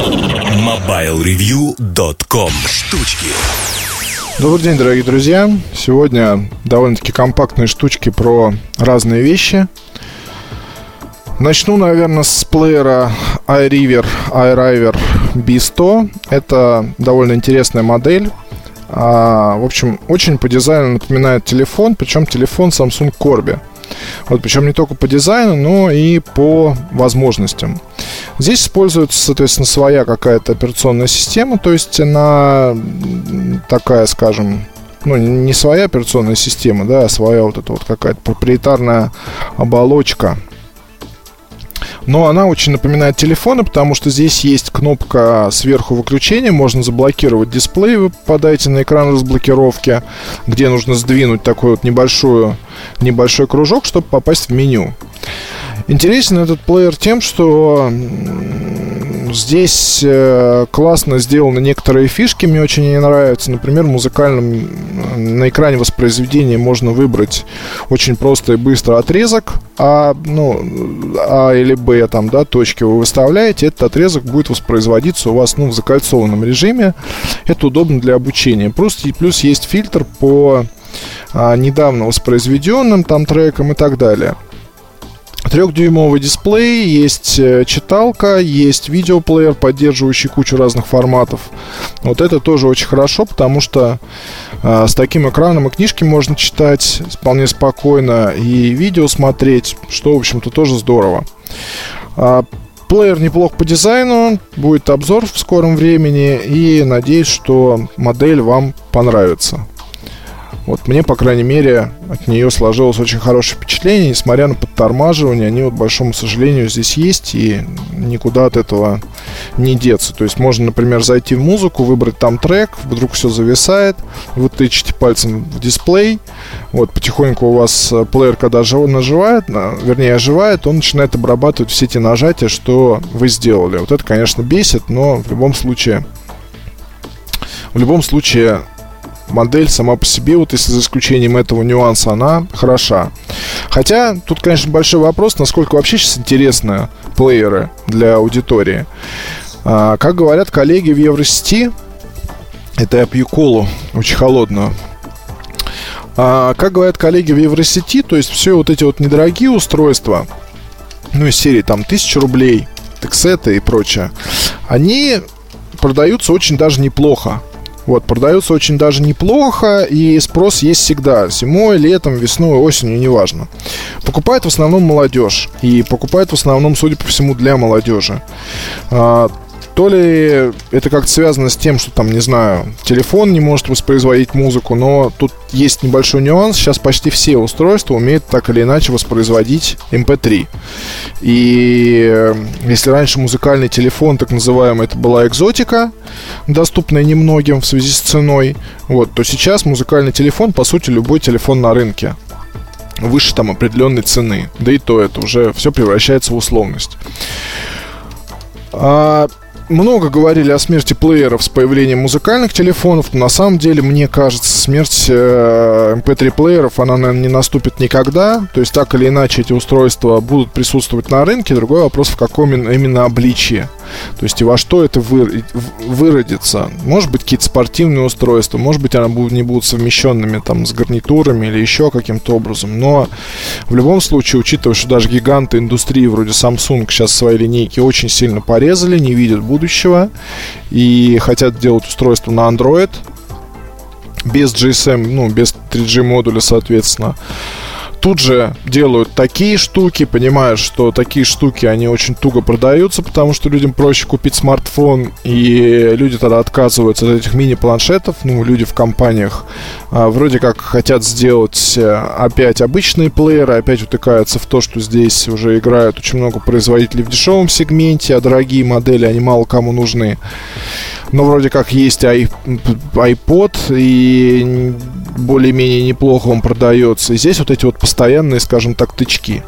MobileReview.com Штучки Добрый день, дорогие друзья. Сегодня довольно-таки компактные штучки про разные вещи. Начну, наверное, с плеера iRiver iRiver B100. Это довольно интересная модель. А, в общем, очень по дизайну напоминает телефон, причем телефон Samsung Corby. Вот, причем не только по дизайну, но и по возможностям. Здесь используется, соответственно, своя какая-то операционная система, то есть она такая, скажем, ну, не своя операционная система, да, а своя вот эта вот какая-то проприетарная оболочка, но она очень напоминает телефоны, потому что здесь есть кнопка сверху выключения, можно заблокировать дисплей, вы попадаете на экран разблокировки, где нужно сдвинуть такой вот небольшую, небольшой кружок, чтобы попасть в меню. Интересен этот плеер тем, что здесь э, классно сделаны некоторые фишки, мне очень они нравятся. Например, в музыкальном на экране воспроизведения можно выбрать очень просто и быстро отрезок А, ну, А или Б, там, да, точки вы выставляете, этот отрезок будет воспроизводиться у вас, ну, в закольцованном режиме. Это удобно для обучения. Плюс, плюс есть фильтр по а, недавно воспроизведенным там трекам и так далее. Трехдюймовый дисплей, есть э, читалка, есть видеоплеер, поддерживающий кучу разных форматов. Вот это тоже очень хорошо, потому что э, с таким экраном и книжки можно читать вполне спокойно, и видео смотреть, что, в общем-то, тоже здорово. А, плеер неплох по дизайну, будет обзор в скором времени, и надеюсь, что модель вам понравится. Вот мне, по крайней мере, от нее сложилось очень хорошее впечатление, несмотря на подтормаживание, они, вот, большому сожалению, здесь есть, и никуда от этого не деться. То есть можно, например, зайти в музыку, выбрать там трек, вдруг все зависает, вы тычете пальцем в дисплей, вот потихоньку у вас э, плеер, когда наживает, вернее, оживает, он начинает обрабатывать все те нажатия, что вы сделали. Вот это, конечно, бесит, но в любом случае в любом случае модель сама по себе, вот если за исключением этого нюанса, она хороша. Хотя тут, конечно, большой вопрос, насколько вообще сейчас интересны плееры для аудитории. А, как говорят коллеги в Евросети, это я пью колу, очень холодную. А, как говорят коллеги в Евросети, то есть все вот эти вот недорогие устройства, ну, из серии там 1000 рублей, тексеты и прочее, они продаются очень даже неплохо. Вот, продается очень даже неплохо, и спрос есть всегда. Зимой, летом, весной, осенью, неважно. Покупает в основном молодежь. И покупает в основном, судя по всему, для молодежи. А, то ли это как-то связано с тем, что там, не знаю, телефон не может воспроизводить музыку, но тут есть небольшой нюанс. Сейчас почти все устройства умеют так или иначе воспроизводить MP3. Эм И э, если раньше музыкальный телефон, так называемый, это была экзотика, доступная немногим в связи с ценой, вот, то сейчас музыкальный телефон, по сути, любой телефон на рынке выше там определенной цены. Да и то это уже все превращается в условность. А много говорили о смерти плееров с появлением музыкальных телефонов, но на самом деле, мне кажется, смерть э, MP3 плееров, она, наверное, не наступит никогда. То есть, так или иначе, эти устройства будут присутствовать на рынке. Другой вопрос, в каком именно обличии. То есть и во что это вы, выродится. Может быть, какие-то спортивные устройства, может быть, они будут, не будут совмещенными там с гарнитурами или еще каким-то образом. Но в любом случае, учитывая, что даже гиганты индустрии вроде Samsung сейчас свои линейки очень сильно порезали, не видят будущего и хотят делать устройство на Android без GSM, ну, без 3G модуля, соответственно тут же делают такие штуки, понимают, что такие штуки, они очень туго продаются, потому что людям проще купить смартфон, и люди тогда отказываются от этих мини-планшетов, ну, люди в компаниях а, вроде как хотят сделать э, опять обычные плееры, опять утыкаются в то, что здесь уже играют очень много производителей в дешевом сегменте, а дорогие модели, они мало кому нужны. Но вроде как есть iPod, и более-менее неплохо он продается. И здесь вот эти вот постоянные, скажем так, тычки.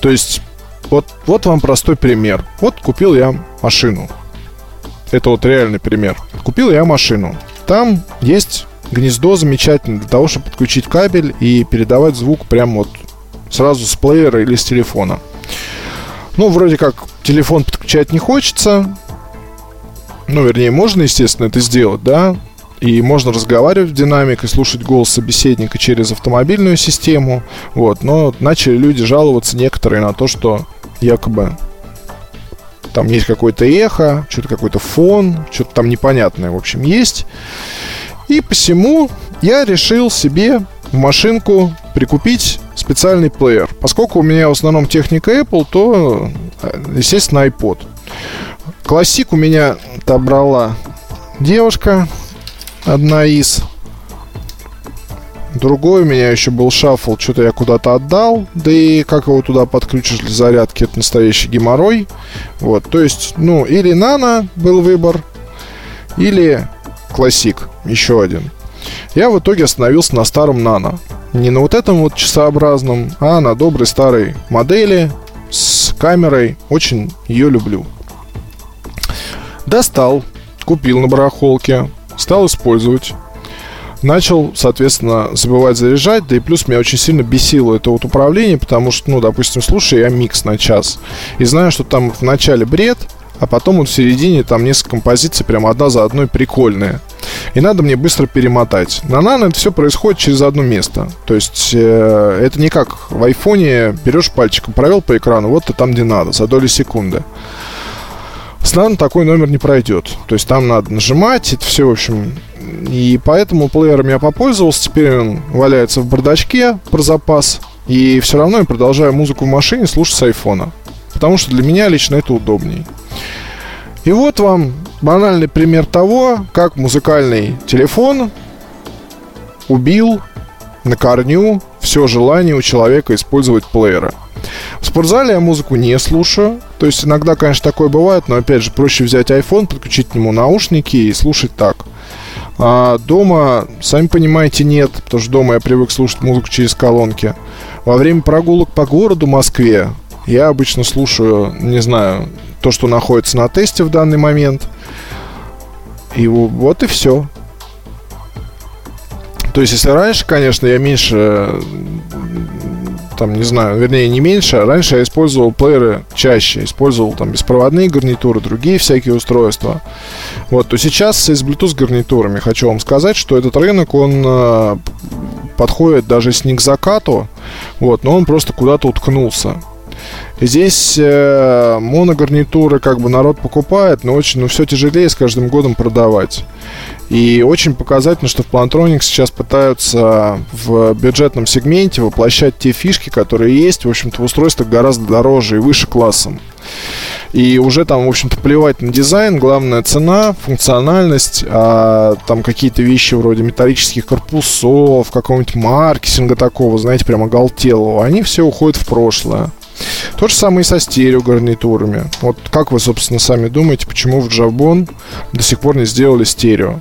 То есть, вот, вот вам простой пример. Вот купил я машину. Это вот реальный пример. Купил я машину. Там есть гнездо замечательное для того, чтобы подключить кабель и передавать звук прямо вот сразу с плеера или с телефона. Ну, вроде как телефон подключать не хочется, ну, вернее, можно, естественно, это сделать, да, и можно разговаривать в динамик и слушать голос собеседника через автомобильную систему. Вот. Но начали люди жаловаться некоторые на то, что якобы там есть какое-то эхо, что-то какой-то фон, что-то там непонятное, в общем, есть. И посему я решил себе в машинку прикупить специальный плеер. Поскольку у меня в основном техника Apple, то, естественно, iPod. Классик у меня отобрала девушка, одна из. Другой у меня еще был шаффл, что-то я куда-то отдал. Да и как его туда подключишь для зарядки, это настоящий геморрой. Вот, то есть, ну, или нано был выбор, или классик, еще один. Я в итоге остановился на старом нано. Не на вот этом вот часообразном, а на доброй старой модели с камерой. Очень ее люблю. Достал, купил на барахолке, стал использовать. Начал, соответственно, забывать заряжать, да и плюс меня очень сильно бесило это вот управление, потому что, ну, допустим, слушаю я микс на час, и знаю, что там в начале бред, а потом вот в середине там несколько композиций прям одна за одной прикольные. И надо мне быстро перемотать. На нано это все происходит через одно место. То есть э, это не как в айфоне берешь пальчиком, провел по экрану, вот ты там, где надо, за доли секунды. С такой номер не пройдет. То есть там надо нажимать, это все, в общем... И поэтому плеером я попользовался. Теперь он валяется в бардачке про запас. И все равно я продолжаю музыку в машине слушать с айфона. Потому что для меня лично это удобней. И вот вам банальный пример того, как музыкальный телефон убил на корню все желание у человека использовать плееры. В спортзале я музыку не слушаю. То есть иногда, конечно, такое бывает, но опять же проще взять iPhone, подключить к нему наушники и слушать так. А дома, сами понимаете, нет, потому что дома я привык слушать музыку через колонки. Во время прогулок по городу Москве я обычно слушаю, не знаю, то, что находится на тесте в данный момент. И вот и все. То есть, если раньше, конечно, я меньше там, не знаю, вернее, не меньше. А раньше я использовал плееры чаще, использовал там беспроводные гарнитуры, другие всякие устройства. Вот, то сейчас с Bluetooth гарнитурами хочу вам сказать, что этот рынок, он э, подходит даже с не к закату, вот, но он просто куда-то уткнулся. Здесь э, моногарнитуры как бы народ покупает, но очень, ну, все тяжелее с каждым годом продавать. И очень показательно, что в Plantronics сейчас пытаются в бюджетном сегменте воплощать те фишки, которые есть, в общем-то, в устройствах гораздо дороже и выше классом. И уже там, в общем-то, плевать на дизайн, главная цена, функциональность, а там какие-то вещи вроде металлических корпусов, какого-нибудь маркетинга такого, знаете, прямо оголтелого, они все уходят в прошлое. То же самое и со стереогарнитурами. Вот как вы, собственно, сами думаете, почему в Jabon до сих пор не сделали стерео?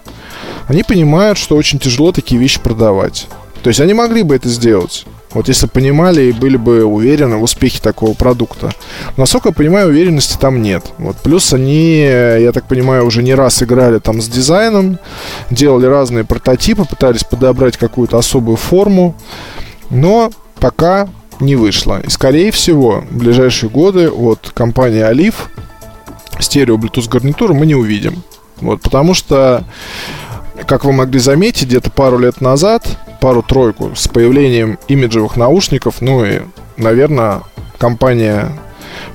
Они понимают, что очень тяжело такие вещи продавать. То есть они могли бы это сделать. Вот если понимали и были бы уверены в успехе такого продукта. Насколько я понимаю, уверенности там нет. Вот. Плюс они, я так понимаю, уже не раз играли там с дизайном, делали разные прототипы, пытались подобрать какую-то особую форму. Но пока не вышло. И, скорее всего, в ближайшие годы от компании Олив стерео Bluetooth гарнитуру мы не увидим. Вот, потому что, как вы могли заметить, где-то пару лет назад, пару-тройку, с появлением имиджевых наушников, ну и, наверное, компания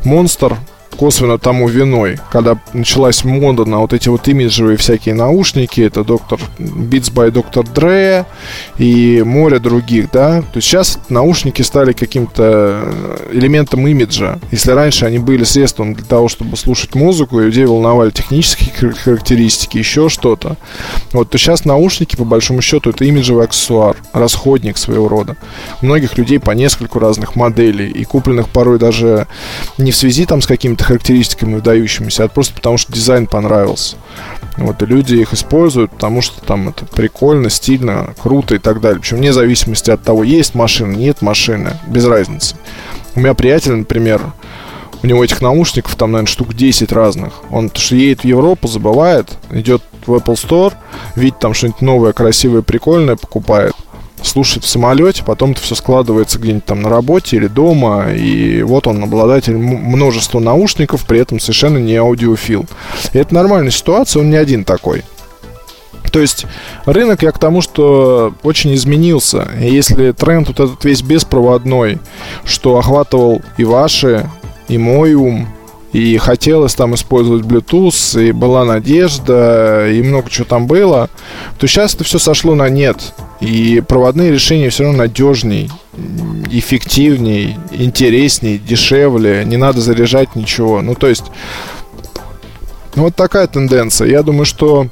Monster косвенно тому виной, когда началась мода на вот эти вот имиджевые всякие наушники, это доктор Beats by Dr. Dre и море других, да, то есть сейчас наушники стали каким-то элементом имиджа. Если раньше они были средством для того, чтобы слушать музыку, и людей волновали технические характеристики, еще что-то, вот, то сейчас наушники, по большому счету, это имиджевый аксессуар, расходник своего рода. Многих людей по нескольку разных моделей, и купленных порой даже не в связи там с какими-то какими-то характеристиками выдающимися, а просто потому, что дизайн понравился. Вот, и люди их используют, потому что там это прикольно, стильно, круто и так далее. Причем вне зависимости от того, есть машина, нет машины, без разницы. У меня приятель, например, у него этих наушников там, наверное, штук 10 разных. Он, то, что едет в Европу, забывает, идет в Apple Store, видит там что-нибудь новое, красивое, прикольное, покупает. Слушает в самолете, потом это все складывается где-нибудь там на работе или дома, и вот он обладатель множества наушников, при этом совершенно не аудиофил. И это нормальная ситуация, он не один такой. То есть рынок я к тому, что очень изменился. И если тренд вот этот весь беспроводной, что охватывал и ваши, и мой ум, и хотелось там использовать Bluetooth, и была надежда, и много чего там было, то сейчас это все сошло на нет. И проводные решения все равно надежней, эффективней, интересней, дешевле, не надо заряжать ничего. Ну, то есть, вот такая тенденция. Я думаю, что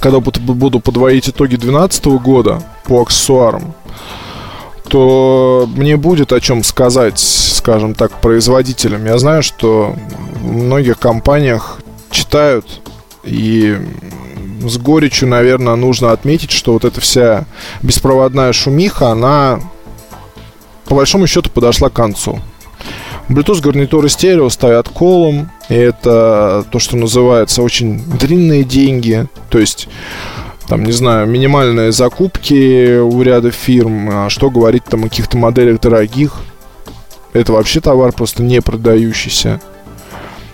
когда буду подводить итоги 2012 года по аксессуарам, то мне будет о чем сказать, скажем так, производителям. Я знаю, что в многих компаниях читают и с горечью, наверное, нужно отметить, что вот эта вся беспроводная шумиха, она по большому счету подошла к концу. Bluetooth гарнитуры стерео стоят колом, и это то, что называется очень длинные деньги, то есть там, не знаю, минимальные закупки у ряда фирм, а что говорить там о каких-то моделях дорогих. Это вообще товар просто не продающийся.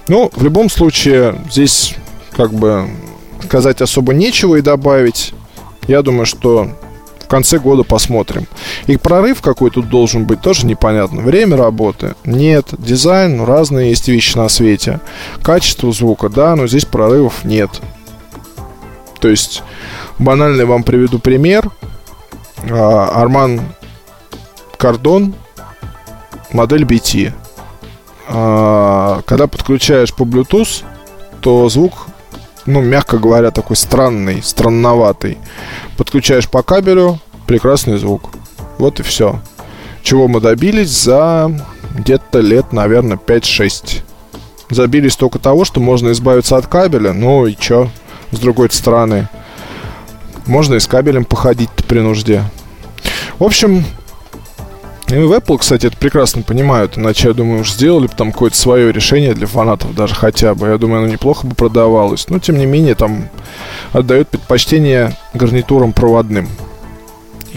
Ну, в любом случае, здесь как бы сказать особо нечего и добавить. Я думаю, что в конце года посмотрим. И прорыв какой тут должен быть, тоже непонятно. Время работы нет, дизайн, ну, разные есть вещи на свете. Качество звука, да, но здесь прорывов нет. То есть, банальный вам приведу пример. А, Арман Кардон, модель BT. А, когда подключаешь по Bluetooth, то звук ну, мягко говоря, такой странный, странноватый. Подключаешь по кабелю, прекрасный звук. Вот и все. Чего мы добились за где-то лет, наверное, 5-6. Забились только того, что можно избавиться от кабеля. Ну и чё, с другой стороны. Можно и с кабелем походить при нужде. В общем, и в Apple, кстати, это прекрасно понимают. Иначе, я думаю, уж сделали бы там какое-то свое решение для фанатов даже хотя бы. Я думаю, оно неплохо бы продавалось. Но, тем не менее, там отдают предпочтение гарнитурам проводным.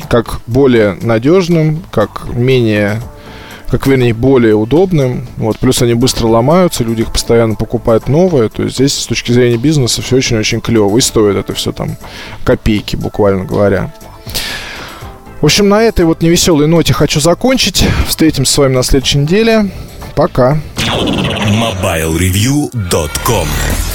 Как более надежным, как менее как, вернее, более удобным. Вот, плюс они быстро ломаются, люди их постоянно покупают новые. То есть здесь с точки зрения бизнеса все очень-очень клево. И стоит это все там копейки, буквально говоря. В общем, на этой вот невеселой ноте хочу закончить. Встретимся с вами на следующей неделе. Пока. MobileReview.com